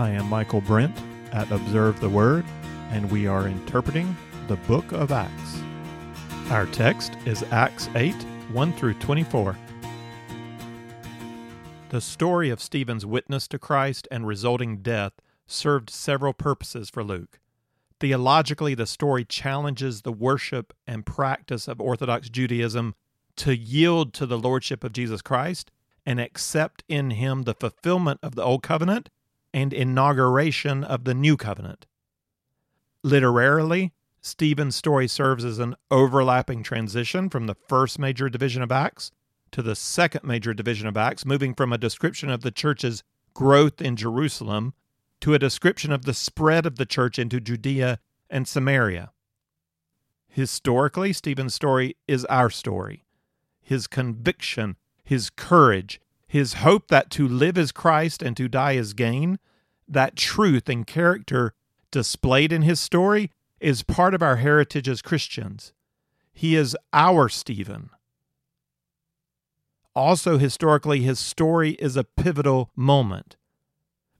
I am Michael Brent at Observe the Word, and we are interpreting the book of Acts. Our text is Acts 8 1 through 24. The story of Stephen's witness to Christ and resulting death served several purposes for Luke. Theologically, the story challenges the worship and practice of Orthodox Judaism to yield to the Lordship of Jesus Christ and accept in him the fulfillment of the Old Covenant and inauguration of the New Covenant. Literarily, Stephen's story serves as an overlapping transition from the first major division of Acts to the second major division of Acts, moving from a description of the church's growth in Jerusalem to a description of the spread of the church into Judea and Samaria. Historically, Stephen's story is our story. His conviction, his courage, his hope that to live is Christ and to die is gain, that truth and character displayed in his story is part of our heritage as Christians. He is our Stephen. Also, historically, his story is a pivotal moment.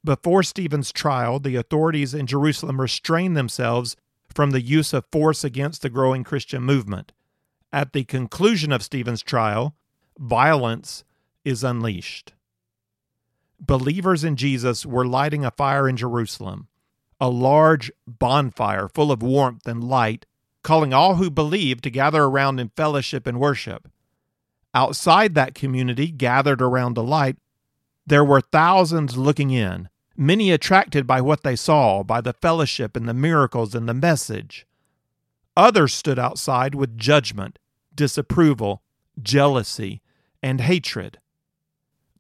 Before Stephen's trial, the authorities in Jerusalem restrained themselves from the use of force against the growing Christian movement. At the conclusion of Stephen's trial, violence is unleashed. Believers in Jesus were lighting a fire in Jerusalem, a large bonfire full of warmth and light, calling all who believed to gather around in fellowship and worship. Outside that community, gathered around the light, there were thousands looking in, many attracted by what they saw, by the fellowship and the miracles and the message. Others stood outside with judgment, disapproval, jealousy, and hatred.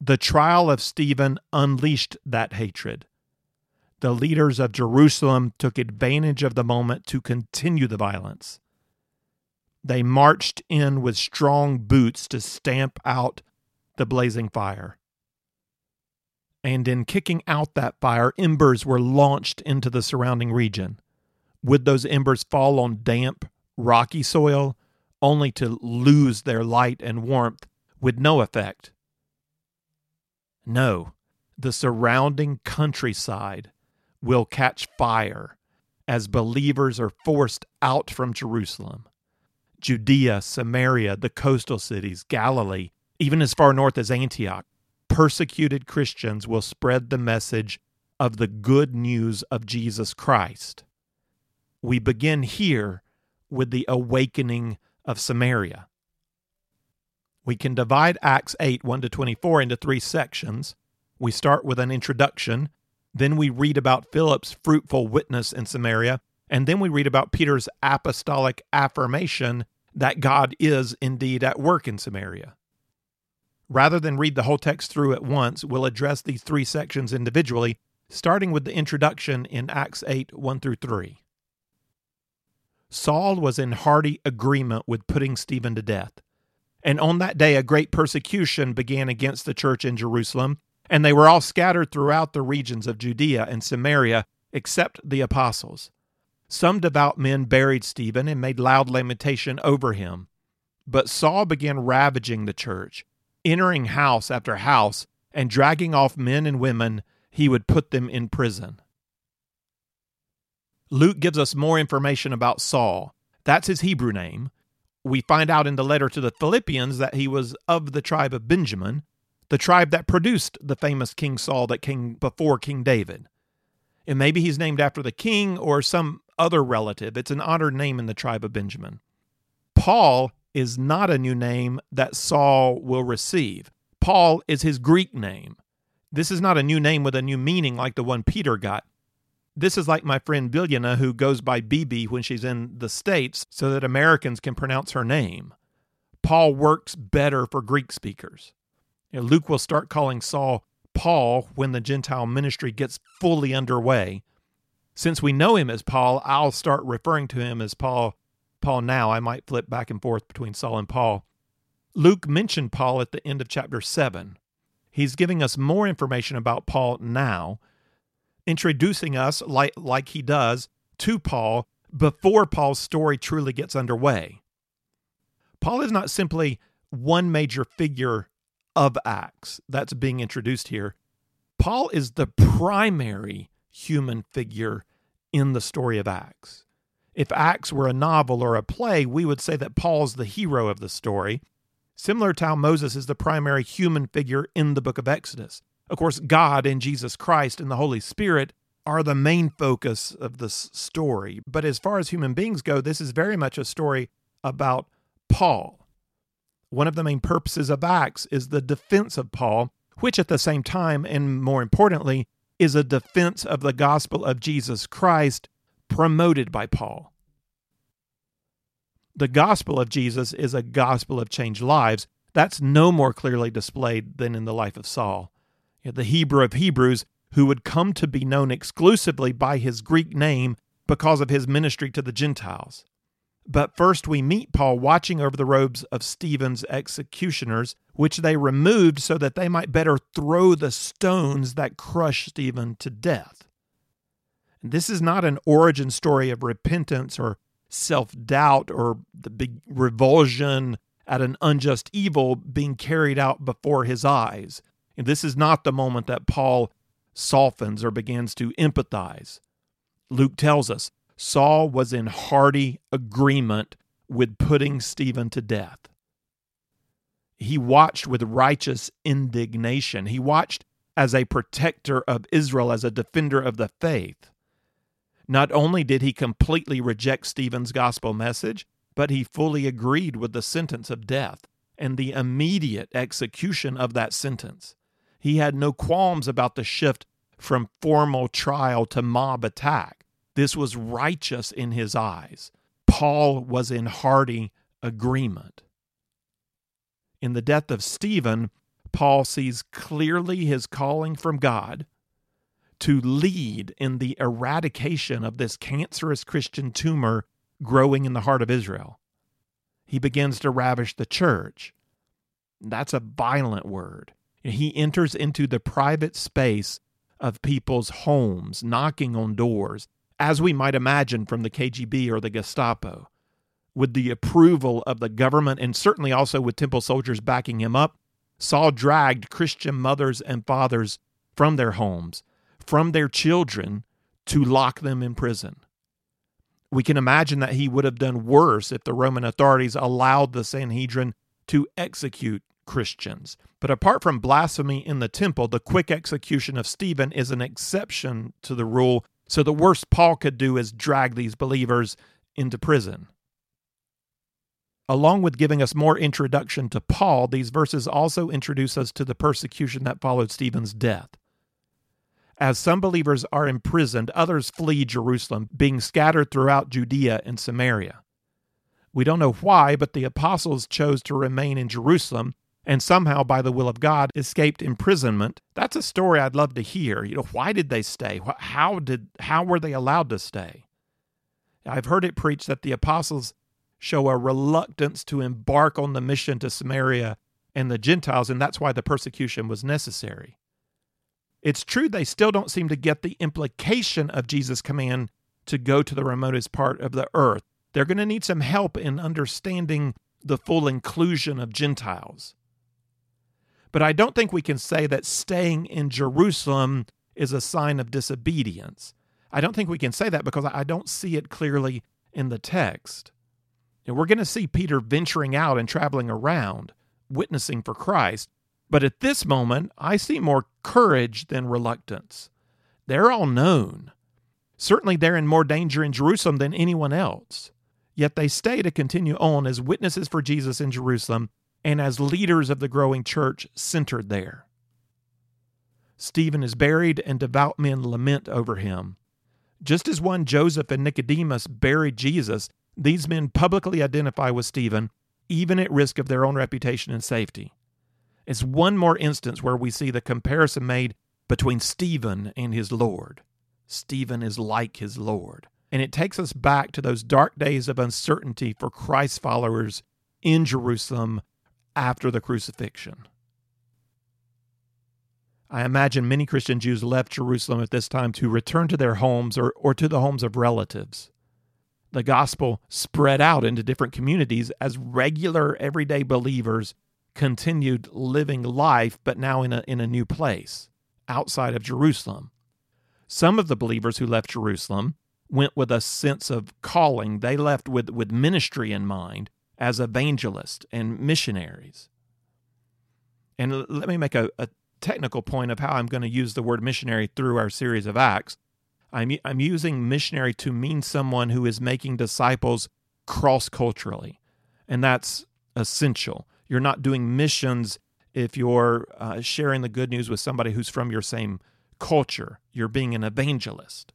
The trial of Stephen unleashed that hatred. The leaders of Jerusalem took advantage of the moment to continue the violence. They marched in with strong boots to stamp out the blazing fire. And in kicking out that fire, embers were launched into the surrounding region. Would those embers fall on damp, rocky soil, only to lose their light and warmth with no effect? No, the surrounding countryside will catch fire as believers are forced out from Jerusalem. Judea, Samaria, the coastal cities, Galilee, even as far north as Antioch, persecuted Christians will spread the message of the good news of Jesus Christ. We begin here with the awakening of Samaria. We can divide Acts 8 1 to 24 into three sections. We start with an introduction, then we read about Philip's fruitful witness in Samaria, and then we read about Peter's apostolic affirmation that God is indeed at work in Samaria. Rather than read the whole text through at once, we'll address these three sections individually, starting with the introduction in Acts 8 1 through 3. Saul was in hearty agreement with putting Stephen to death. And on that day, a great persecution began against the church in Jerusalem, and they were all scattered throughout the regions of Judea and Samaria, except the apostles. Some devout men buried Stephen and made loud lamentation over him. But Saul began ravaging the church, entering house after house, and dragging off men and women, he would put them in prison. Luke gives us more information about Saul. That's his Hebrew name. We find out in the letter to the Philippians that he was of the tribe of Benjamin, the tribe that produced the famous King Saul that came before King David. And maybe he's named after the king or some other relative. It's an honored name in the tribe of Benjamin. Paul is not a new name that Saul will receive. Paul is his Greek name. This is not a new name with a new meaning like the one Peter got. This is like my friend Bilyana, who goes by BB when she's in the States so that Americans can pronounce her name. Paul works better for Greek speakers. You know, Luke will start calling Saul Paul when the Gentile ministry gets fully underway. Since we know him as Paul, I'll start referring to him as Paul. Paul now. I might flip back and forth between Saul and Paul. Luke mentioned Paul at the end of chapter 7. He's giving us more information about Paul now, introducing us, like, like he does, to Paul before Paul's story truly gets underway. Paul is not simply one major figure of Acts that's being introduced here. Paul is the primary human figure in the story of Acts. If Acts were a novel or a play, we would say that Paul's the hero of the story, similar to how Moses is the primary human figure in the book of Exodus. Of course, God and Jesus Christ and the Holy Spirit are the main focus of this story. But as far as human beings go, this is very much a story about Paul. One of the main purposes of Acts is the defense of Paul, which at the same time, and more importantly, is a defense of the gospel of Jesus Christ promoted by Paul. The gospel of Jesus is a gospel of changed lives. That's no more clearly displayed than in the life of Saul. The Hebrew of Hebrews, who would come to be known exclusively by his Greek name because of his ministry to the Gentiles. But first, we meet Paul watching over the robes of Stephen's executioners, which they removed so that they might better throw the stones that crushed Stephen to death. This is not an origin story of repentance or self doubt or the big revulsion at an unjust evil being carried out before his eyes. And this is not the moment that Paul softens or begins to empathize. Luke tells us Saul was in hearty agreement with putting Stephen to death. He watched with righteous indignation. He watched as a protector of Israel, as a defender of the faith. Not only did he completely reject Stephen's gospel message, but he fully agreed with the sentence of death and the immediate execution of that sentence. He had no qualms about the shift from formal trial to mob attack. This was righteous in his eyes. Paul was in hearty agreement. In the death of Stephen, Paul sees clearly his calling from God to lead in the eradication of this cancerous Christian tumor growing in the heart of Israel. He begins to ravish the church. That's a violent word. He enters into the private space of people's homes, knocking on doors, as we might imagine from the KGB or the Gestapo. With the approval of the government and certainly also with temple soldiers backing him up, Saul dragged Christian mothers and fathers from their homes, from their children, to lock them in prison. We can imagine that he would have done worse if the Roman authorities allowed the Sanhedrin to execute Christians. But apart from blasphemy in the temple, the quick execution of Stephen is an exception to the rule so the worst Paul could do is drag these believers into prison. Along with giving us more introduction to Paul, these verses also introduce us to the persecution that followed Stephen's death. As some believers are imprisoned, others flee Jerusalem, being scattered throughout Judea and Samaria. We don't know why, but the apostles chose to remain in Jerusalem and somehow by the will of God escaped imprisonment. That's a story I'd love to hear. You know, why did they stay? How did how were they allowed to stay? I've heard it preached that the apostles show a reluctance to embark on the mission to Samaria and the Gentiles and that's why the persecution was necessary. It's true they still don't seem to get the implication of Jesus' command to go to the remotest part of the earth. They're going to need some help in understanding the full inclusion of Gentiles. But I don't think we can say that staying in Jerusalem is a sign of disobedience. I don't think we can say that because I don't see it clearly in the text. And we're going to see Peter venturing out and traveling around, witnessing for Christ. But at this moment, I see more courage than reluctance. They're all known. Certainly, they're in more danger in Jerusalem than anyone else. Yet they stay to continue on as witnesses for Jesus in Jerusalem and as leaders of the growing church centered there. Stephen is buried, and devout men lament over him. Just as one Joseph and Nicodemus buried Jesus, these men publicly identify with Stephen, even at risk of their own reputation and safety. It's one more instance where we see the comparison made between Stephen and his Lord. Stephen is like his Lord. And it takes us back to those dark days of uncertainty for Christ's followers in Jerusalem after the crucifixion. I imagine many Christian Jews left Jerusalem at this time to return to their homes or, or to the homes of relatives. The gospel spread out into different communities as regular, everyday believers continued living life, but now in a, in a new place outside of Jerusalem. Some of the believers who left Jerusalem went with a sense of calling. They left with, with ministry in mind as evangelists and missionaries. And let me make a, a technical point of how I'm going to use the word missionary through our series of Acts. I'm, I'm using missionary to mean someone who is making disciples cross culturally, and that's essential. You're not doing missions if you're uh, sharing the good news with somebody who's from your same culture. You're being an evangelist.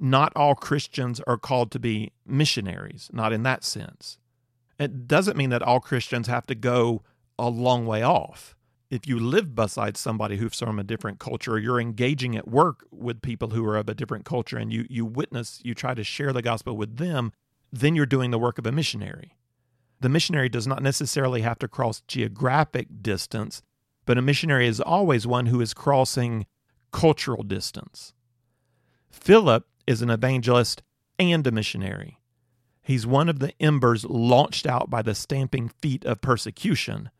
Not all Christians are called to be missionaries, not in that sense. It doesn't mean that all Christians have to go a long way off if you live beside somebody who's from a different culture, you're engaging at work with people who are of a different culture, and you you witness, you try to share the gospel with them, then you're doing the work of a missionary. The missionary does not necessarily have to cross geographic distance, but a missionary is always one who is crossing cultural distance. Philip is an evangelist and a missionary. He's one of the embers launched out by the stamping feet of persecution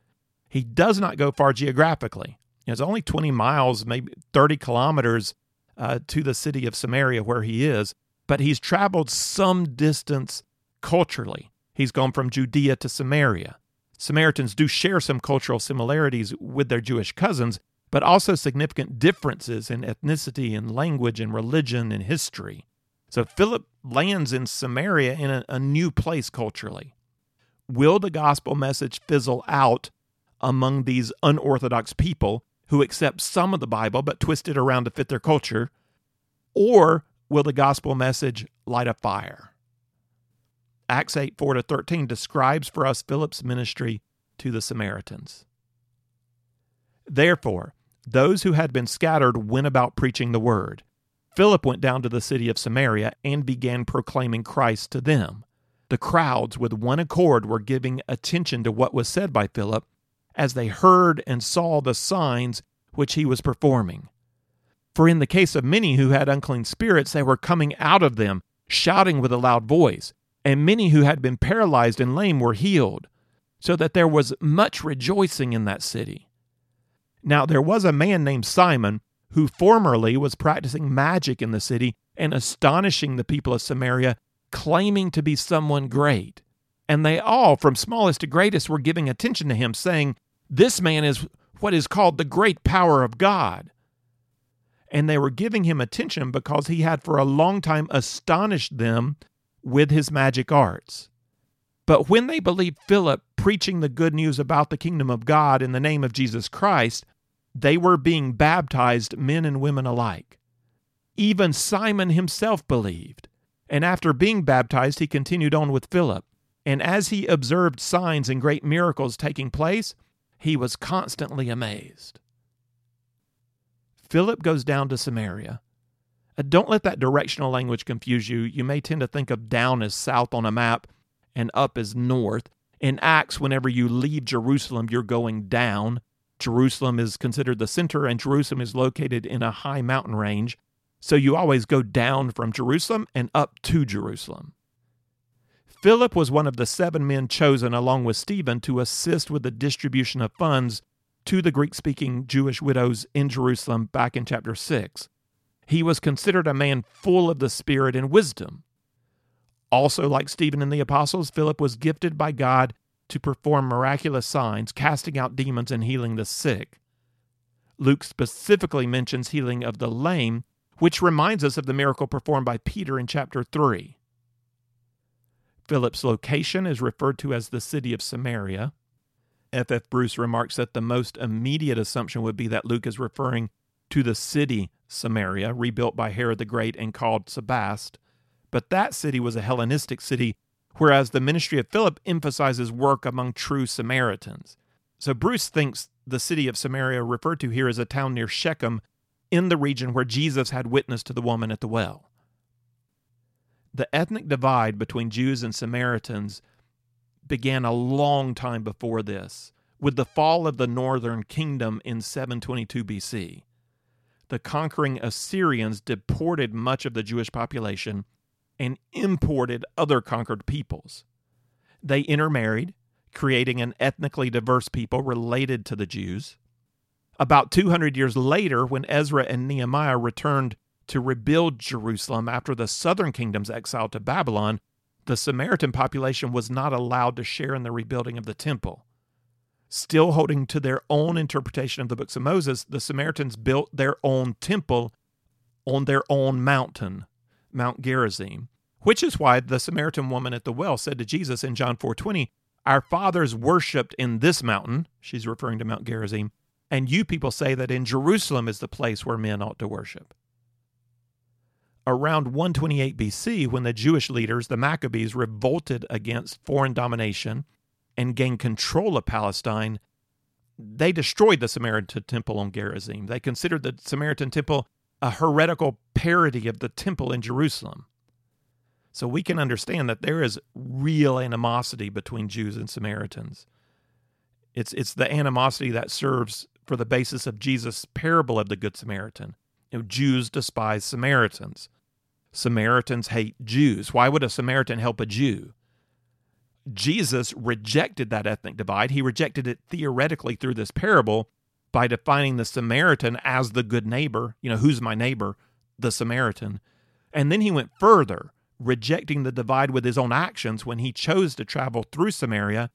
he does not go far geographically. It's only 20 miles, maybe 30 kilometers uh, to the city of Samaria where he is, but he's traveled some distance culturally. He's gone from Judea to Samaria. Samaritans do share some cultural similarities with their Jewish cousins, but also significant differences in ethnicity and language and religion and history. So Philip lands in Samaria in a, a new place culturally. Will the gospel message fizzle out among these unorthodox people who accept some of the Bible but twist it around to fit their culture? Or will the gospel message light a fire? Acts 8 4 to 13 describes for us Philip's ministry to the Samaritans. Therefore, those who had been scattered went about preaching the word. Philip went down to the city of Samaria and began proclaiming Christ to them. The crowds, with one accord, were giving attention to what was said by Philip as they heard and saw the signs which he was performing. For in the case of many who had unclean spirits, they were coming out of them, shouting with a loud voice, and many who had been paralyzed and lame were healed, so that there was much rejoicing in that city. Now there was a man named Simon, who formerly was practicing magic in the city and astonishing the people of Samaria, claiming to be someone great. And they all, from smallest to greatest, were giving attention to him, saying, this man is what is called the great power of God. And they were giving him attention because he had for a long time astonished them with his magic arts. But when they believed Philip preaching the good news about the kingdom of God in the name of Jesus Christ, they were being baptized, men and women alike. Even Simon himself believed. And after being baptized, he continued on with Philip. And as he observed signs and great miracles taking place, he was constantly amazed. Philip goes down to Samaria. Uh, don't let that directional language confuse you. You may tend to think of down as south on a map and up as north. In Acts, whenever you leave Jerusalem, you're going down. Jerusalem is considered the center, and Jerusalem is located in a high mountain range. So you always go down from Jerusalem and up to Jerusalem. Philip was one of the seven men chosen, along with Stephen, to assist with the distribution of funds to the Greek speaking Jewish widows in Jerusalem back in chapter 6. He was considered a man full of the Spirit and wisdom. Also, like Stephen and the apostles, Philip was gifted by God to perform miraculous signs, casting out demons and healing the sick. Luke specifically mentions healing of the lame, which reminds us of the miracle performed by Peter in chapter 3. Philip's location is referred to as the city of Samaria. F. F. Bruce remarks that the most immediate assumption would be that Luke is referring to the city Samaria, rebuilt by Herod the Great and called Sebaste. But that city was a Hellenistic city, whereas the ministry of Philip emphasizes work among true Samaritans. So Bruce thinks the city of Samaria referred to here as a town near Shechem in the region where Jesus had witnessed to the woman at the well. The ethnic divide between Jews and Samaritans began a long time before this, with the fall of the northern kingdom in 722 BC. The conquering Assyrians deported much of the Jewish population and imported other conquered peoples. They intermarried, creating an ethnically diverse people related to the Jews. About 200 years later, when Ezra and Nehemiah returned to rebuild Jerusalem after the southern kingdom's exile to Babylon, the Samaritan population was not allowed to share in the rebuilding of the temple. Still holding to their own interpretation of the books of Moses, the Samaritans built their own temple on their own mountain, Mount Gerizim, which is why the Samaritan woman at the well said to Jesus in John 4:20, "Our fathers worshipped in this mountain," she's referring to Mount Gerizim, "and you people say that in Jerusalem is the place where men ought to worship." Around 128 BC, when the Jewish leaders, the Maccabees, revolted against foreign domination and gained control of Palestine, they destroyed the Samaritan temple on Gerizim. They considered the Samaritan temple a heretical parody of the temple in Jerusalem. So we can understand that there is real animosity between Jews and Samaritans. It's, it's the animosity that serves for the basis of Jesus' parable of the Good Samaritan. You know, Jews despise Samaritans. Samaritans hate Jews. Why would a Samaritan help a Jew? Jesus rejected that ethnic divide. He rejected it theoretically through this parable by defining the Samaritan as the good neighbor. You know, who's my neighbor? The Samaritan. And then he went further, rejecting the divide with his own actions when he chose to travel through Samaria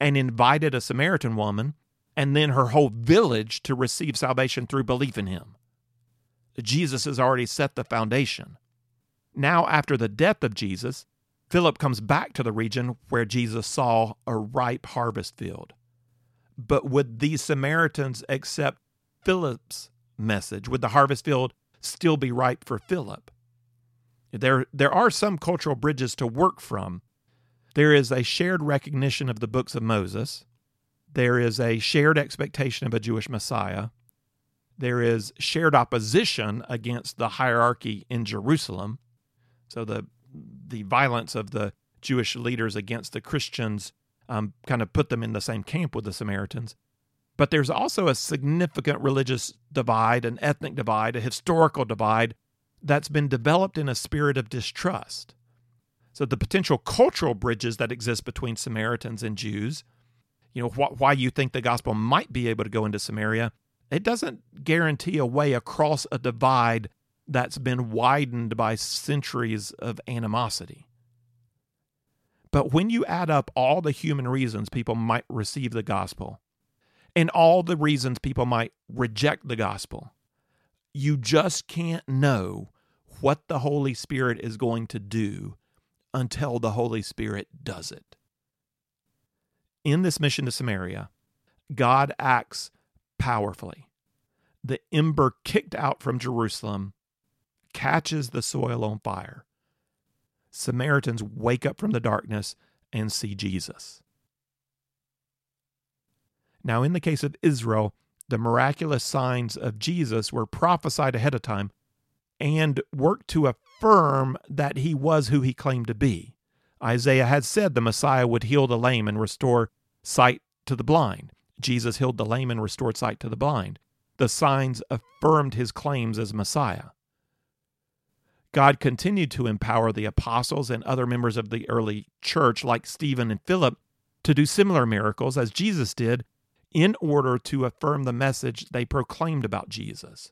and invited a Samaritan woman and then her whole village to receive salvation through belief in him. Jesus has already set the foundation. Now, after the death of Jesus, Philip comes back to the region where Jesus saw a ripe harvest field. But would these Samaritans accept Philip's message? Would the harvest field still be ripe for Philip? There, there are some cultural bridges to work from. There is a shared recognition of the books of Moses. There is a shared expectation of a Jewish Messiah. There is shared opposition against the hierarchy in Jerusalem. So the the violence of the Jewish leaders against the Christians um, kind of put them in the same camp with the Samaritans. But there's also a significant religious divide, an ethnic divide, a historical divide that's been developed in a spirit of distrust. So the potential cultural bridges that exist between Samaritans and Jews, you know, wh- why you think the gospel might be able to go into Samaria, it doesn't guarantee a way across a divide that's been widened by centuries of animosity. But when you add up all the human reasons people might receive the gospel and all the reasons people might reject the gospel, you just can't know what the Holy Spirit is going to do until the Holy Spirit does it. In this mission to Samaria, God acts powerfully. The ember kicked out from Jerusalem catches the soil on fire. Samaritans wake up from the darkness and see Jesus. Now, in the case of Israel, the miraculous signs of Jesus were prophesied ahead of time and worked to affirm that he was who he claimed to be. Isaiah had said the Messiah would heal the lame and restore sight to the blind. Jesus healed the lame and restored sight to the blind. The signs affirmed his claims as Messiah. God continued to empower the apostles and other members of the early church, like Stephen and Philip, to do similar miracles as Jesus did in order to affirm the message they proclaimed about Jesus.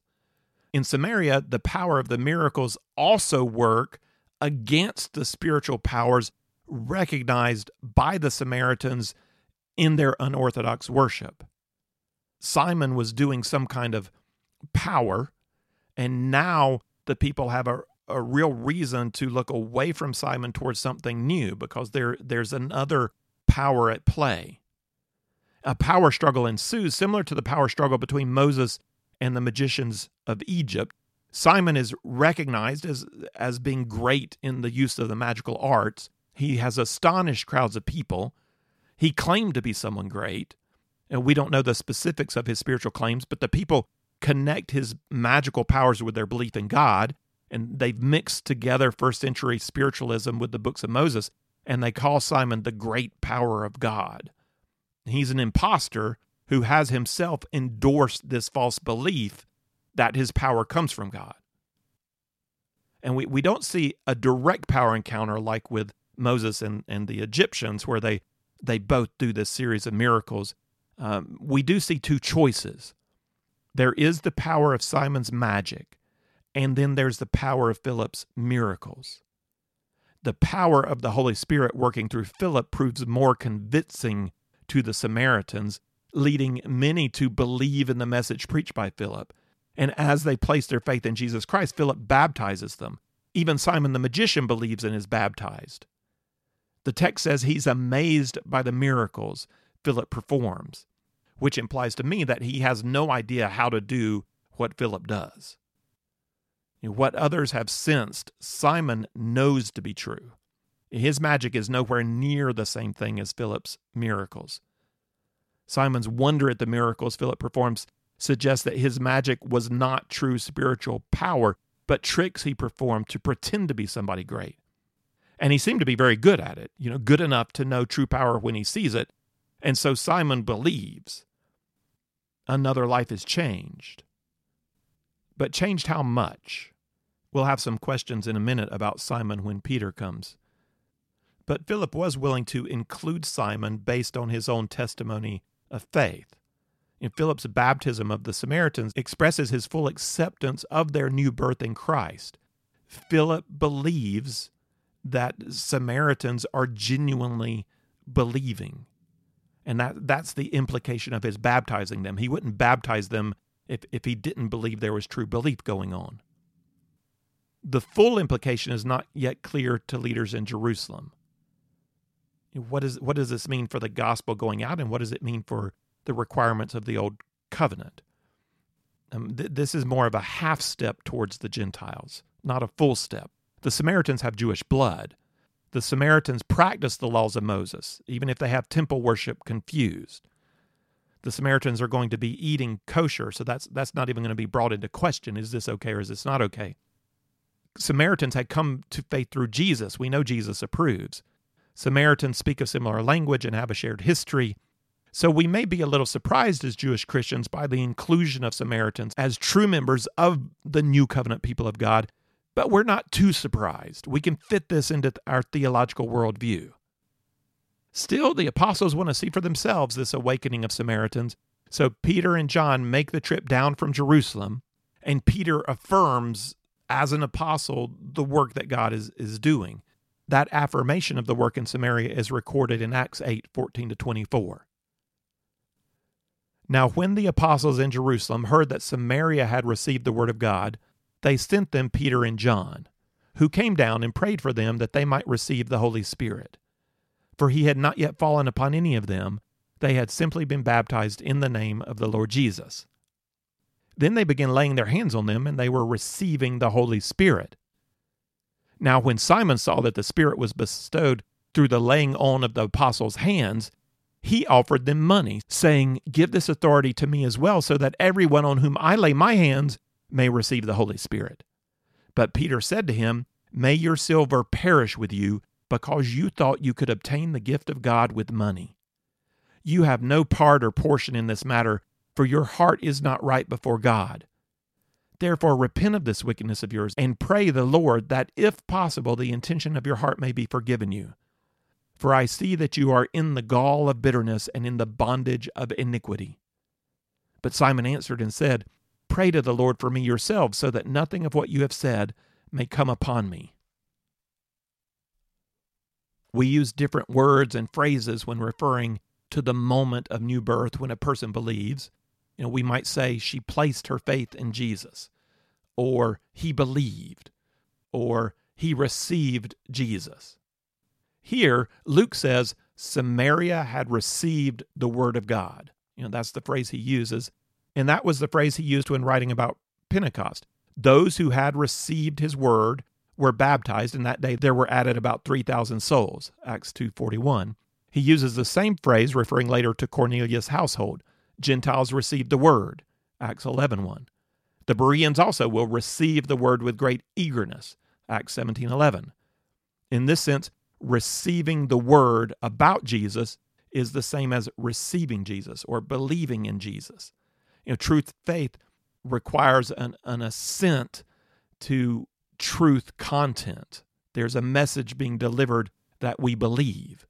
In Samaria, the power of the miracles also work against the spiritual powers recognized by the Samaritans in their unorthodox worship. Simon was doing some kind of power, and now the people have a, a real reason to look away from Simon towards something new because there there's another power at play. A power struggle ensues similar to the power struggle between Moses and the magicians of Egypt. Simon is recognized as as being great in the use of the magical arts. He has astonished crowds of people. He claimed to be someone great. And we don't know the specifics of his spiritual claims, but the people connect his magical powers with their belief in God and they've mixed together first century spiritualism with the books of Moses, and they call Simon the great power of God. He's an impostor who has himself endorsed this false belief that his power comes from God. And we, we don't see a direct power encounter like with Moses and, and the Egyptians, where they, they both do this series of miracles. Um, we do see two choices. There is the power of Simon's magic, and then there's the power of Philip's miracles. The power of the Holy Spirit working through Philip proves more convincing to the Samaritans, leading many to believe in the message preached by Philip. And as they place their faith in Jesus Christ, Philip baptizes them. Even Simon the magician believes and is baptized. The text says he's amazed by the miracles Philip performs, which implies to me that he has no idea how to do what Philip does. What others have sensed, Simon knows to be true. His magic is nowhere near the same thing as Philip's miracles. Simon's wonder at the miracles Philip performs suggests that his magic was not true spiritual power, but tricks he performed to pretend to be somebody great. And he seemed to be very good at it, you know, good enough to know true power when he sees it. And so Simon believes another life is changed. But changed how much? We'll have some questions in a minute about Simon when Peter comes. But Philip was willing to include Simon based on his own testimony of faith. In Philip's baptism of the Samaritans expresses his full acceptance of their new birth in Christ. Philip believes that Samaritans are genuinely believing. And that, that's the implication of his baptizing them. He wouldn't baptize them if, if he didn't believe there was true belief going on. The full implication is not yet clear to leaders in Jerusalem. What, is, what does this mean for the gospel going out, and what does it mean for the requirements of the old covenant? Um, th- this is more of a half step towards the Gentiles, not a full step. The Samaritans have Jewish blood. The Samaritans practice the laws of Moses, even if they have temple worship confused. The Samaritans are going to be eating kosher, so that's that's not even going to be brought into question. Is this okay or is this not okay? Samaritans had come to faith through Jesus. We know Jesus approves. Samaritans speak a similar language and have a shared history. So we may be a little surprised as Jewish Christians by the inclusion of Samaritans as true members of the new covenant people of God, but we're not too surprised. We can fit this into our theological worldview. Still, the apostles want to see for themselves this awakening of Samaritans, so Peter and John make the trip down from Jerusalem, and Peter affirms as an apostle the work that God is, is doing. That affirmation of the work in Samaria is recorded in Acts 8 14 to 24. Now, when the apostles in Jerusalem heard that Samaria had received the word of God, they sent them Peter and John, who came down and prayed for them that they might receive the Holy Spirit. For he had not yet fallen upon any of them, they had simply been baptized in the name of the Lord Jesus. Then they began laying their hands on them, and they were receiving the Holy Spirit. Now, when Simon saw that the Spirit was bestowed through the laying on of the apostles' hands, he offered them money, saying, Give this authority to me as well, so that everyone on whom I lay my hands may receive the Holy Spirit. But Peter said to him, May your silver perish with you, because you thought you could obtain the gift of God with money. You have no part or portion in this matter, for your heart is not right before God. Therefore, repent of this wickedness of yours, and pray the Lord that, if possible, the intention of your heart may be forgiven you. For I see that you are in the gall of bitterness and in the bondage of iniquity. But Simon answered and said, Pray to the Lord for me yourselves, so that nothing of what you have said may come upon me. We use different words and phrases when referring to the moment of new birth when a person believes. You know, we might say she placed her faith in Jesus, or he believed, or he received Jesus. Here, Luke says Samaria had received the word of God. You know, that's the phrase he uses. And that was the phrase he used when writing about Pentecost. Those who had received his word were baptized, and that day there were added about 3,000 souls, Acts 2.41. He uses the same phrase referring later to Cornelius' household. Gentiles received the word, Acts 11.1. The Bereans also will receive the word with great eagerness, Acts 17.11. In this sense, receiving the word about Jesus is the same as receiving Jesus or believing in Jesus. You know, truth faith requires an, an assent to truth content. There's a message being delivered that we believe.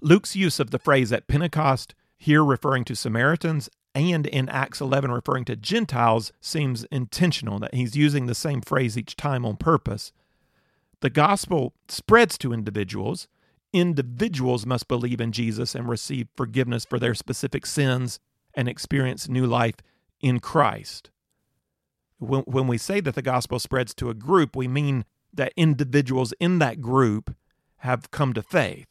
Luke's use of the phrase at Pentecost, here referring to Samaritans, and in Acts 11 referring to Gentiles seems intentional, that he's using the same phrase each time on purpose. The gospel spreads to individuals. Individuals must believe in Jesus and receive forgiveness for their specific sins and experience new life in Christ. When, when we say that the gospel spreads to a group, we mean that individuals in that group have come to faith.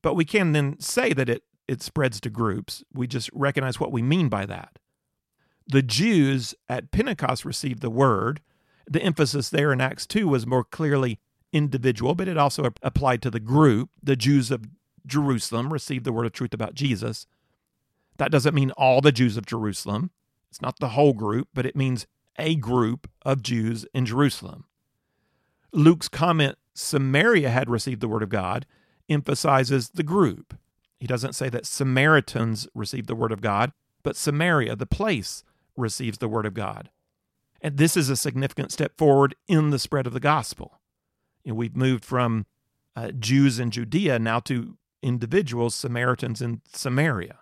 But we can then say that it, it spreads to groups. We just recognize what we mean by that. The Jews at Pentecost received the word. The emphasis there in Acts 2 was more clearly individual, but it also applied to the group. The Jews of Jerusalem received the word of truth about Jesus. That doesn't mean all the Jews of Jerusalem. It's not the whole group, but it means a group of Jews in Jerusalem. Luke's comment, Samaria had received the word of God, emphasizes the group. He doesn't say that Samaritans received the word of God, but Samaria, the place, receives the word of God. And this is a significant step forward in the spread of the gospel. You know, we've moved from uh, Jews in Judea now to individuals, Samaritans in Samaria.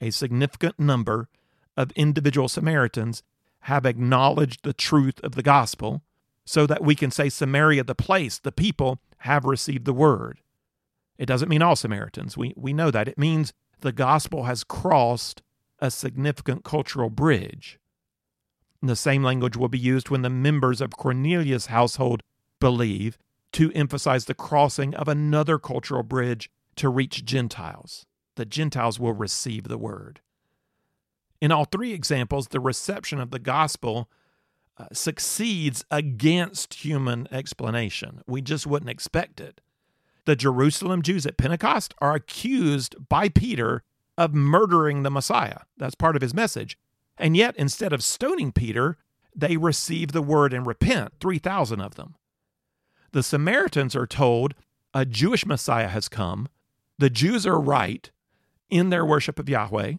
A significant number of individual Samaritans have acknowledged the truth of the gospel so that we can say Samaria, the place, the people, have received the word. It doesn't mean all Samaritans. We, we know that. It means the gospel has crossed a significant cultural bridge. And the same language will be used when the members of Cornelius' household believe to emphasize the crossing of another cultural bridge to reach Gentiles. The Gentiles will receive the word. In all three examples, the reception of the gospel uh, succeeds against human explanation. We just wouldn't expect it. The Jerusalem Jews at Pentecost are accused by Peter of murdering the Messiah. That's part of his message. And yet, instead of stoning Peter, they receive the word and repent, 3,000 of them. The Samaritans are told a Jewish Messiah has come. The Jews are right in their worship of Yahweh.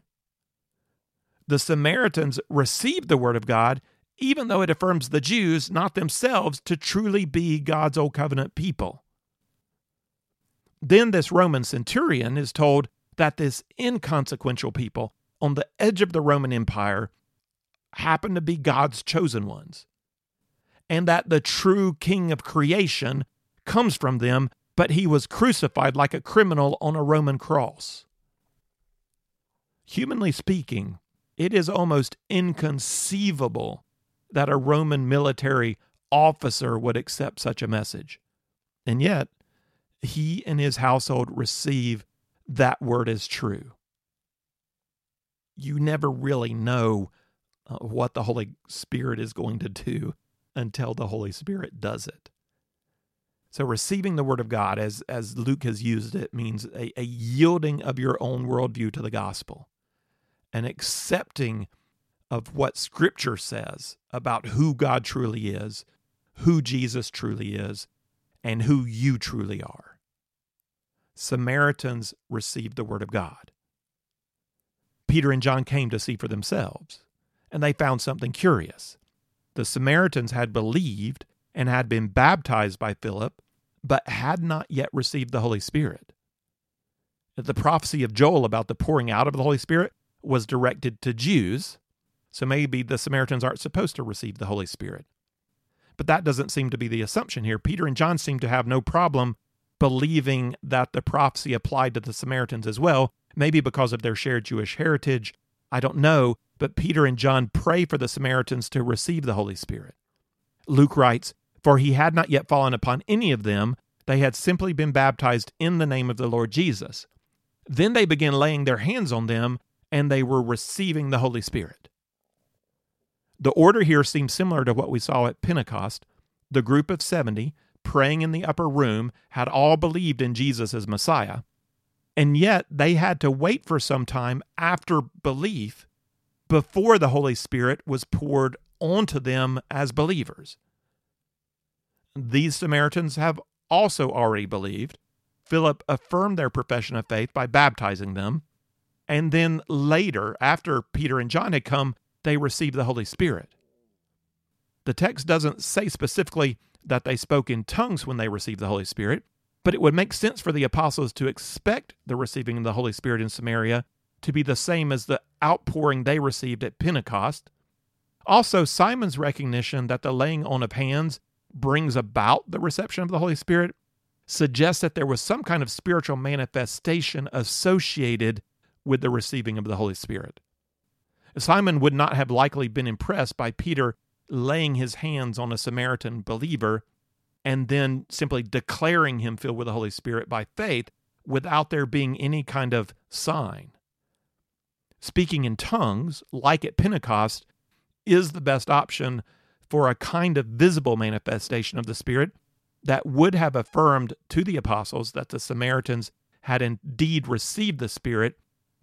The Samaritans receive the word of God even though it affirms the Jews, not themselves, to truly be God's old covenant people. Then this Roman centurion is told that this inconsequential people on the edge of the Roman Empire happen to be God's chosen ones, and that the true king of creation comes from them, but he was crucified like a criminal on a Roman cross. Humanly speaking, it is almost inconceivable that a Roman military officer would accept such a message. And yet, he and his household receive that word as true. You never really know uh, what the Holy Spirit is going to do until the Holy Spirit does it. So, receiving the Word of God, as, as Luke has used it, means a, a yielding of your own worldview to the gospel and accepting of what Scripture says about who God truly is, who Jesus truly is, and who you truly are. Samaritans received the Word of God. Peter and John came to see for themselves, and they found something curious. The Samaritans had believed and had been baptized by Philip, but had not yet received the Holy Spirit. The prophecy of Joel about the pouring out of the Holy Spirit was directed to Jews, so maybe the Samaritans aren't supposed to receive the Holy Spirit. But that doesn't seem to be the assumption here. Peter and John seem to have no problem believing that the prophecy applied to the Samaritans as well, maybe because of their shared Jewish heritage. I don't know, but Peter and John pray for the Samaritans to receive the Holy Spirit. Luke writes, For he had not yet fallen upon any of them, they had simply been baptized in the name of the Lord Jesus. Then they began laying their hands on them, and they were receiving the Holy Spirit. The order here seems similar to what we saw at Pentecost. The group of 70 praying in the upper room had all believed in Jesus as Messiah, and yet they had to wait for some time after belief before the Holy Spirit was poured onto them as believers. These Samaritans have also already believed. Philip affirmed their profession of faith by baptizing them. And then later, after Peter and John had come, they received the Holy Spirit. The text doesn't say specifically that they spoke in tongues when they received the Holy Spirit, but it would make sense for the apostles to expect the receiving of the Holy Spirit in Samaria to be the same as the outpouring they received at Pentecost. Also, Simon's recognition that the laying on of hands brings about the reception of the Holy Spirit suggests that there was some kind of spiritual manifestation associated with the receiving of the Holy Spirit. Simon would not have likely been impressed by Peter laying his hands on a Samaritan believer and then simply declaring him filled with the Holy Spirit by faith without there being any kind of sign. Speaking in tongues, like at Pentecost, is the best option for a kind of visible manifestation of the Spirit that would have affirmed to the apostles that the Samaritans had indeed received the Spirit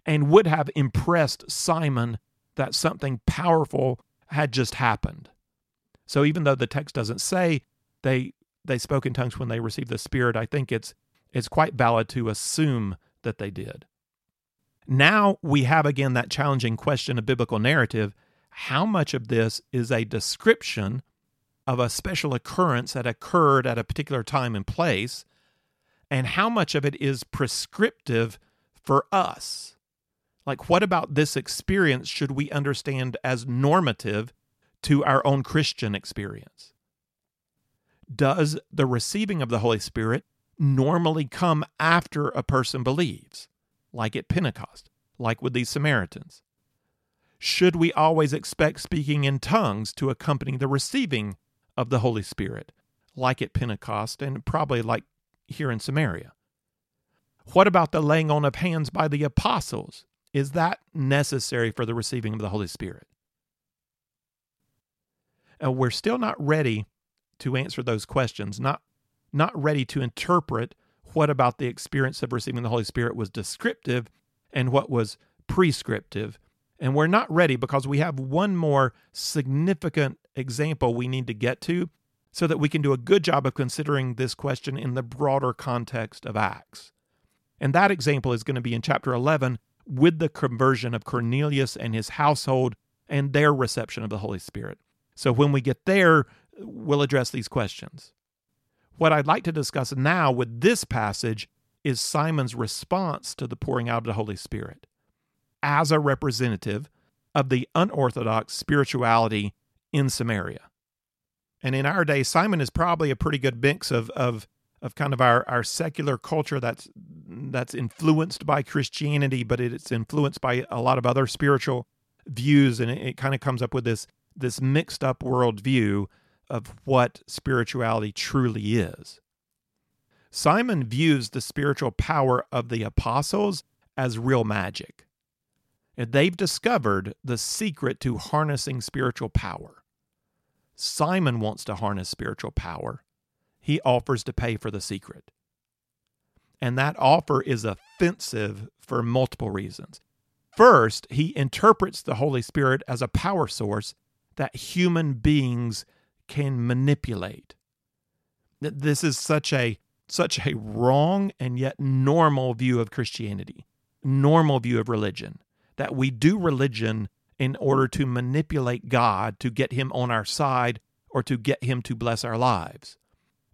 and would have impressed Simon that something powerful had just happened. So even though the text doesn't say they they spoke in tongues when they received the Spirit, I think it's it's quite valid to assume that they did. Now we have again that challenging question of biblical narrative. How much of this is a description of a special occurrence that occurred at a particular time and place, and how much of it is prescriptive for us? Like, what about this experience should we understand as normative to our own Christian experience? Does the receiving of the Holy Spirit normally come after a person believes, like at Pentecost, like with these Samaritans? Should we always expect speaking in tongues to accompany the receiving of the Holy Spirit, like at Pentecost and probably like here in Samaria? What about the laying on of hands by the apostles? Is that necessary for the receiving of the Holy Spirit? And we're still not ready to answer those questions, not, not ready to interpret what about the experience of receiving the Holy Spirit was descriptive and what was prescriptive. And we're not ready because we have one more significant example we need to get to so that we can do a good job of considering this question in the broader context of Acts. And that example is going to be in chapter 11 with the conversion of Cornelius and his household and their reception of the Holy Spirit. So when we get there, we'll address these questions. What I'd like to discuss now with this passage is Simon's response to the pouring out of the Holy Spirit as a representative of the unorthodox spirituality in Samaria. And in our day, Simon is probably a pretty good mix of, of of kind of our, our secular culture that's that's influenced by Christianity, but it's influenced by a lot of other spiritual views, and it, it kind of comes up with this this mixed up worldview of what spirituality truly is. Simon views the spiritual power of the apostles as real magic. They've discovered the secret to harnessing spiritual power. Simon wants to harness spiritual power, he offers to pay for the secret. And that offer is offensive for multiple reasons. First, he interprets the Holy Spirit as a power source that human beings can manipulate. This is such a such a wrong and yet normal view of Christianity, normal view of religion, that we do religion in order to manipulate God to get him on our side or to get him to bless our lives.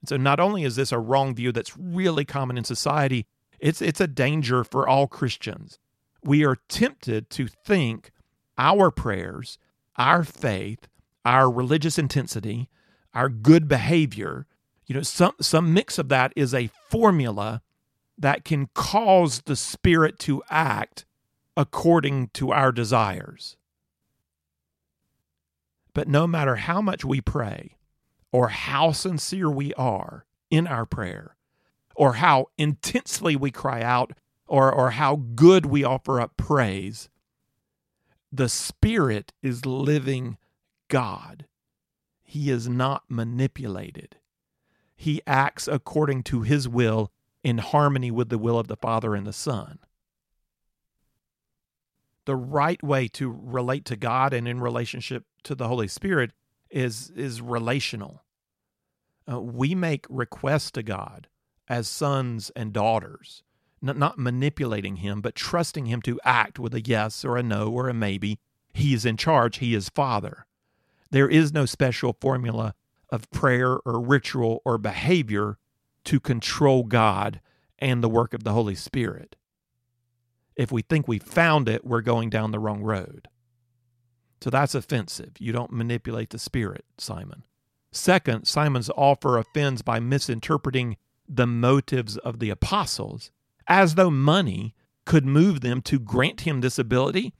And so not only is this a wrong view that's really common in society, it's it's a danger for all Christians. We are tempted to think our prayers, our faith, our religious intensity, our good behavior, you know, some some mix of that is a formula that can cause the spirit to act according to our desires. But no matter how much we pray, or how sincere we are in our prayer, or how intensely we cry out, or, or how good we offer up praise, the Spirit is living God. He is not manipulated. He acts according to His will in harmony with the will of the Father and the Son. The right way to relate to God and in relationship to the Holy Spirit is is relational. Uh, we make requests to God as sons and daughters, not, not manipulating Him, but trusting Him to act with a yes or a no or a maybe. He is in charge. He is Father. There is no special formula of prayer or ritual or behavior to control God and the work of the Holy Spirit. if we think we found it, we're going down the wrong road. So that's offensive. You don't manipulate the Spirit, Simon. Second, Simon's offer offends by misinterpreting the motives of the apostles as though money could move them to grant him this ability,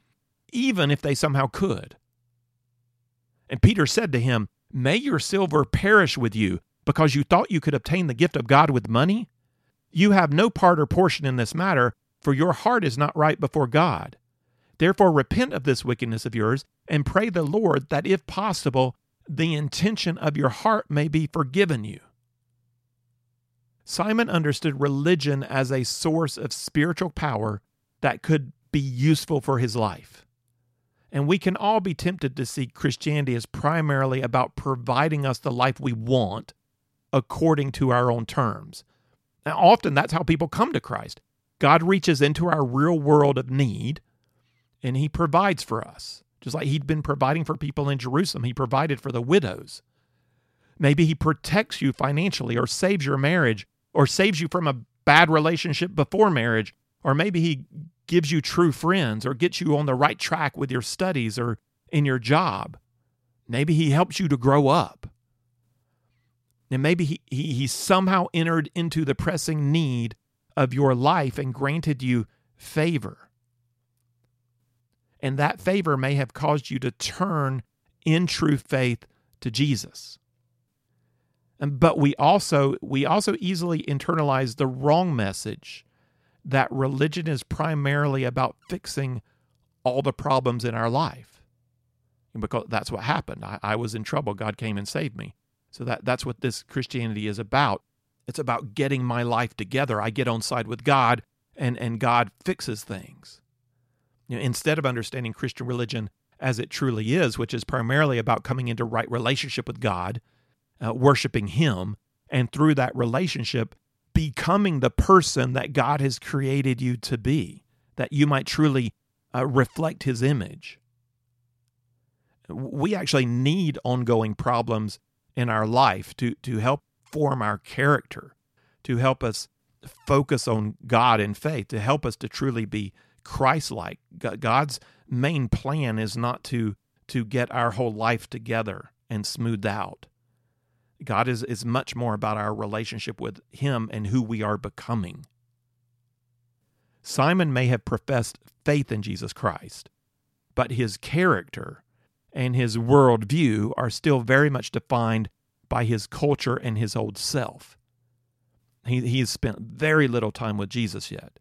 even if they somehow could. And Peter said to him, May your silver perish with you, because you thought you could obtain the gift of God with money? You have no part or portion in this matter, for your heart is not right before God. Therefore, repent of this wickedness of yours, and pray the Lord that, if possible, the intention of your heart may be forgiven you. Simon understood religion as a source of spiritual power that could be useful for his life. And we can all be tempted to see Christianity as primarily about providing us the life we want according to our own terms. Now, often that's how people come to Christ. God reaches into our real world of need and he provides for us. Just like he'd been providing for people in Jerusalem, he provided for the widows. Maybe he protects you financially or saves your marriage or saves you from a bad relationship before marriage, or maybe he gives you true friends or gets you on the right track with your studies or in your job. Maybe he helps you to grow up. And maybe he, he, he somehow entered into the pressing need of your life and granted you favor. And that favor may have caused you to turn in true faith to Jesus. But we also we also easily internalize the wrong message that religion is primarily about fixing all the problems in our life. Because that's what happened. I, I, was in trouble. God came and saved me. So that that's what this christianity is about. It's about getting my life together. I get on side with god and and god fixes things you know, instead of understanding christian religion as it truly is which is primarily about coming into right relationship with god uh, worshiping Him, and through that relationship, becoming the person that God has created you to be, that you might truly uh, reflect His image. We actually need ongoing problems in our life to, to help form our character, to help us focus on God in faith, to help us to truly be Christ like. God's main plan is not to, to get our whole life together and smoothed out. God is, is much more about our relationship with Him and who we are becoming. Simon may have professed faith in Jesus Christ, but his character and his worldview are still very much defined by his culture and his old self. He, he has spent very little time with Jesus yet,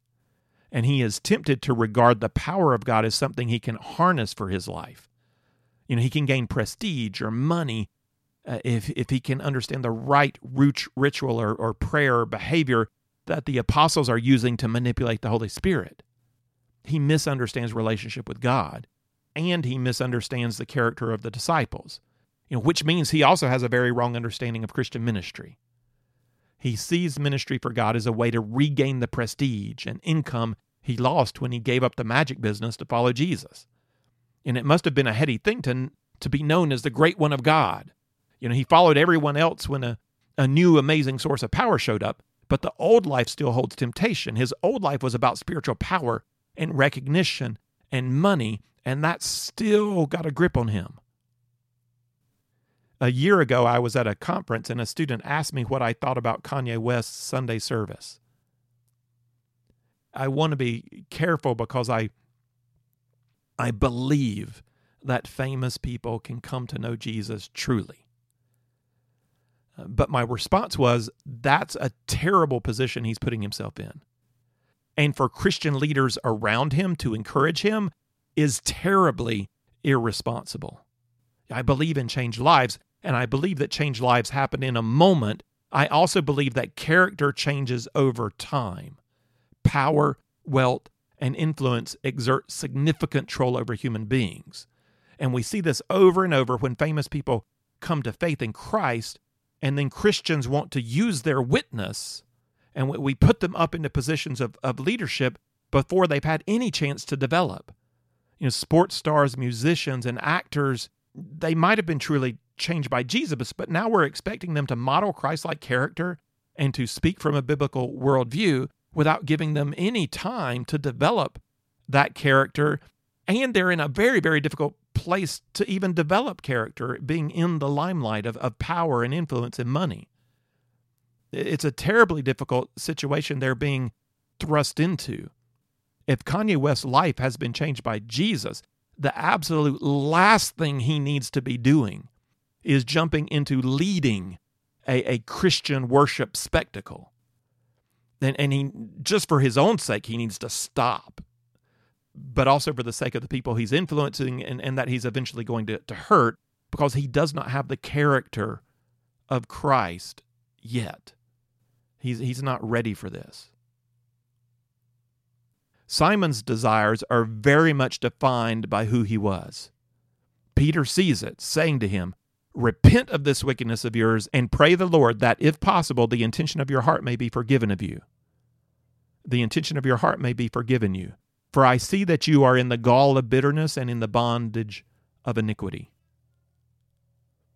and he is tempted to regard the power of God as something he can harness for his life. You know, he can gain prestige or money uh, if if he can understand the right ritual or, or prayer or behavior that the apostles are using to manipulate the Holy Spirit. He misunderstands relationship with God, and he misunderstands the character of the disciples. You know, which means he also has a very wrong understanding of Christian ministry. He sees ministry for God as a way to regain the prestige and income he lost when he gave up the magic business to follow Jesus. And it must have been a heady thing to, to be known as the great one of God. You know, he followed everyone else when a, a new amazing source of power showed up, but the old life still holds temptation. His old life was about spiritual power and recognition and money, and that still got a grip on him. A year ago, I was at a conference and a student asked me what I thought about Kanye West's Sunday service. I want to be careful because I I believe that famous people can come to know Jesus truly. Uh, but my response was, that's a terrible position he's putting himself in. And for Christian leaders around him to encourage him is terribly irresponsible. I believe in changed lives, and I believe that changed lives happen in a moment. I also believe that character changes over time. Power, wealth, and influence exert significant control over human beings. And we see this over and over when famous people come to faith in Christ and then Christians want to use their witness and we put them up into positions of, of leadership before they've had any chance to develop. You know, sports stars, musicians, and actors, they might have been truly changed by Jesus, but now we're expecting them to model Christ like character and to speak from a biblical worldview without giving them any time to develop that character, and they're in a very, very difficult place to even develop character, being in the limelight of, of power and influence and money. It's a terribly difficult situation they're being thrust into. If Kanye West's life has been changed by Jesus, the absolute last thing he needs to be doing is jumping into leading a, a Christian worship spectacle. And, and he, just for his own sake, he needs to stop, but also for the sake of the people he's influencing and, and that he's eventually going to, to hurt because he does not have the character of Christ yet. He's, he's not ready for this. Simon's desires are very much defined by who he was. Peter sees it, saying to him, Repent of this wickedness of yours and pray the Lord that, if possible, the intention of your heart may be forgiven of you. The intention of your heart may be forgiven you. For I see that you are in the gall of bitterness and in the bondage of iniquity.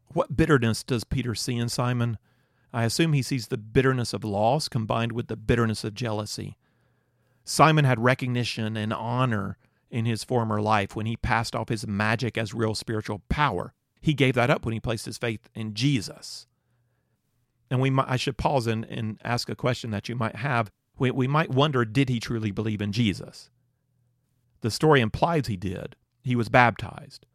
What bitterness does Peter see in Simon? I assume he sees the bitterness of loss combined with the bitterness of jealousy. Simon had recognition and honor in his former life when he passed off his magic as real spiritual power. He gave that up when he placed his faith in Jesus. And we might, I should pause and, and ask a question that you might have. We, we might wonder did he truly believe in Jesus? The story implies he did. He was baptized.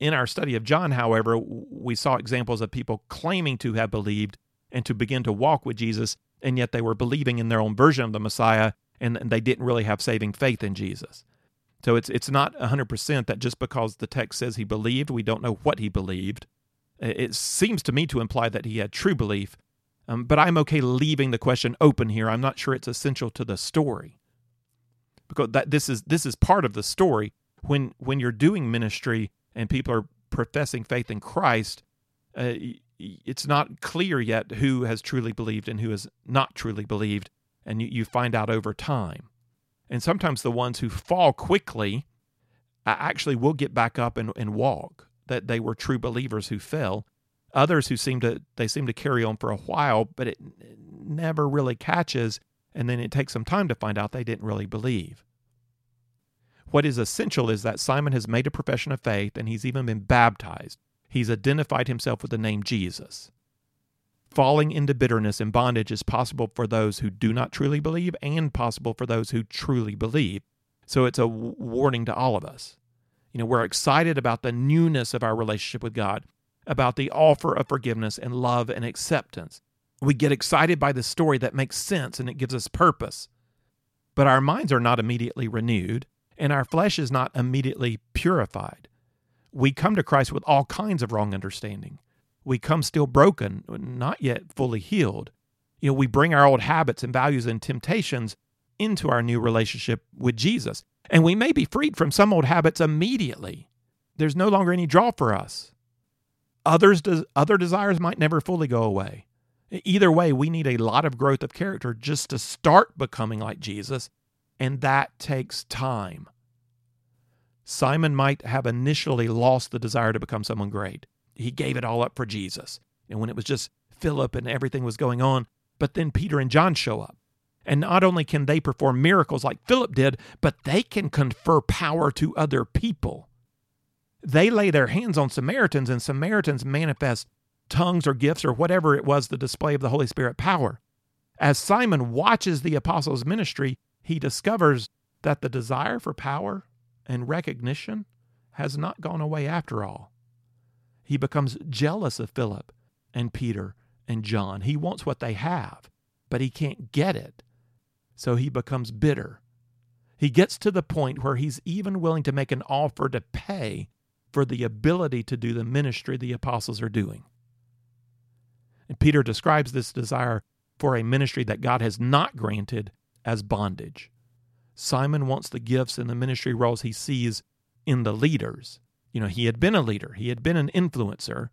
In our study of John, however, we saw examples of people claiming to have believed and to begin to walk with Jesus, and yet they were believing in their own version of the Messiah, and, and they didn't really have saving faith in Jesus. So it's it's not 100% that just because the text says he believed, we don't know what he believed. It seems to me to imply that he had true belief, um, but I'm okay leaving the question open here. I'm not sure it's essential to the story because that this is this is part of the story. When when you're doing ministry and people are professing faith in Christ, uh, it's not clear yet who has truly believed and who has not truly believed, and you, you find out over time. And sometimes the ones who fall quickly actually will get back up and, and walk, that they were true believers who fell. Others who seem to they seem to carry on for a while, but it never really catches, and then it takes some time to find out they didn't really believe. What is essential is that Simon has made a profession of faith and he's even been baptized. He's identified himself with the name Jesus. Falling into bitterness and bondage is possible for those who do not truly believe and possible for those who truly believe. So it's a warning to all of us. You know, we're excited about the newness of our relationship with God, about the offer of forgiveness and love and acceptance. We get excited by the story that makes sense and it gives us purpose. But our minds are not immediately renewed, and our flesh is not immediately purified. We come to Christ with all kinds of wrong understanding we come still broken, not yet fully healed. You know, we bring our old habits and values and temptations into our new relationship with Jesus. And we may be freed from some old habits immediately. There's no longer any draw for us. Others des- other desires might never fully go away. Either way, we need a lot of growth of character just to start becoming like Jesus, and that takes time. Simon might have initially lost the desire to become someone great he gave it all up for Jesus. And when it was just Philip and everything was going on, but then Peter and John show up. And not only can they perform miracles like Philip did, but they can confer power to other people. They lay their hands on Samaritans, and Samaritans manifest tongues or gifts or whatever it was the display of the Holy Spirit power. As Simon watches the apostles' ministry, he discovers that the desire for power and recognition has not gone away after all. He becomes jealous of Philip and Peter and John. He wants what they have, but he can't get it. So he becomes bitter. He gets to the point where he's even willing to make an offer to pay for the ability to do the ministry the apostles are doing. And Peter describes this desire for a ministry that God has not granted as bondage. Simon wants the gifts and the ministry roles he sees in the leaders, you know, he had been a leader, he had been an influencer.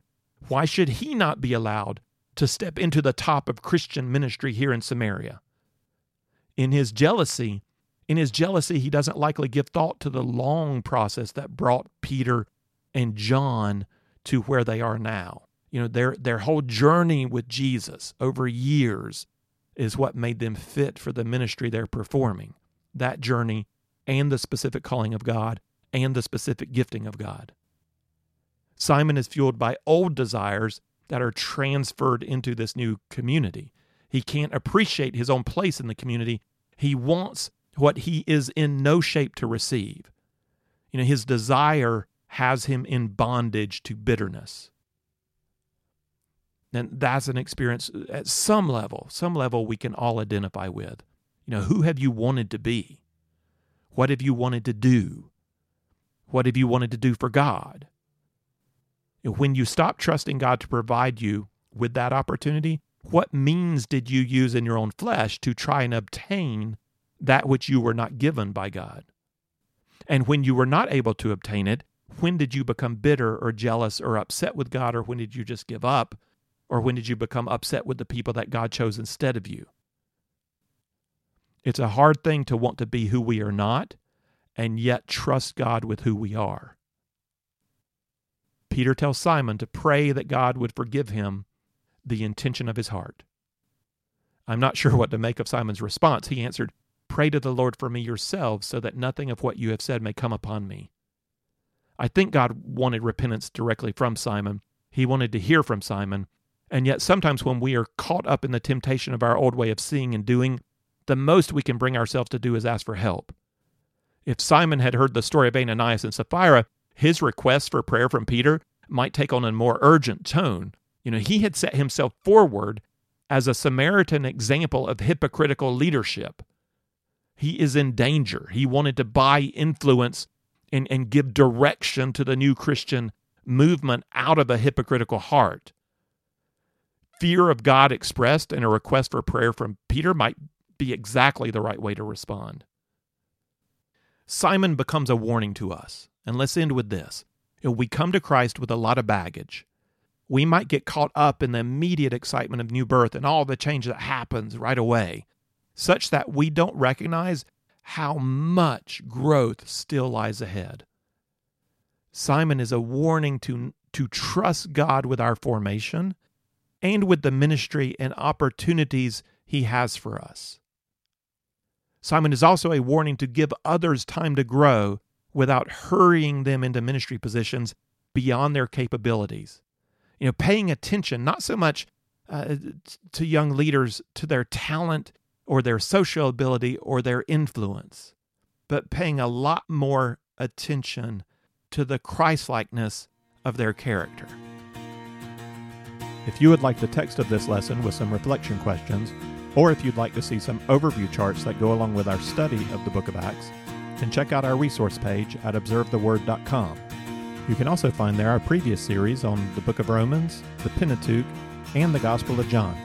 Why should he not be allowed to step into the top of Christian ministry here in Samaria? In his jealousy, in his jealousy, he doesn't likely give thought to the long process that brought Peter and John to where they are now. You know, their their whole journey with Jesus over years is what made them fit for the ministry they're performing. That journey and the specific calling of God and the specific gifting of God. Simon is fueled by old desires that are transferred into this new community. He can't appreciate his own place in the community. He wants what he is in no shape to receive. You know, his desire has him in bondage to bitterness. And that's an experience at some level, some level we can all identify with. You know, who have you wanted to be? What have you wanted to do? What have you wanted to do for God? And When you stop trusting God to provide you with that opportunity, what means did you use in your own flesh to try and obtain that which you were not given by God? And when you were not able to obtain it, when did you become bitter or jealous or upset with God, or when did you just give up? Or when did you become upset with the people that God chose instead of you? It's a hard thing to want to be who we are not and yet trust God with who we are. Peter tells Simon to pray that God would forgive him the intention of his heart. I'm not sure what to make of Simon's response. He answered, Pray to the Lord for me yourselves, so that nothing of what you have said may come upon me. I think God wanted repentance directly from Simon. He wanted to hear from Simon. And yet, sometimes when we are caught up in the temptation of our old way of seeing and doing, the most we can bring ourselves to do is ask for help. If Simon had heard the story of Ananias and Sapphira, his request for prayer from Peter might take on a more urgent tone. You know, he had set himself forward as a Samaritan example of hypocritical leadership. He is in danger. He wanted to buy influence and, and give direction to the new Christian movement out of a hypocritical heart. Fear of God expressed in a request for prayer from Peter might be exactly the right way to respond. Simon becomes a warning to us. And let's end with this. If we come to Christ with a lot of baggage, we might get caught up in the immediate excitement of new birth and all the change that happens right away, such that we don't recognize how much growth still lies ahead. Simon is a warning to, to trust God with our formation and with the ministry and opportunities he has for us. Simon is also a warning to give others time to grow without hurrying them into ministry positions beyond their capabilities. You know, paying attention not so much uh, to young leaders, to their talent or their social ability or their influence, but paying a lot more attention to the Christlikeness of their character. If you would like the text of this lesson with some reflection questions, or if you'd like to see some overview charts that go along with our study of the book of Acts, then check out our resource page at observetheword.com. You can also find there our previous series on the book of Romans, the Pentateuch, and the Gospel of John.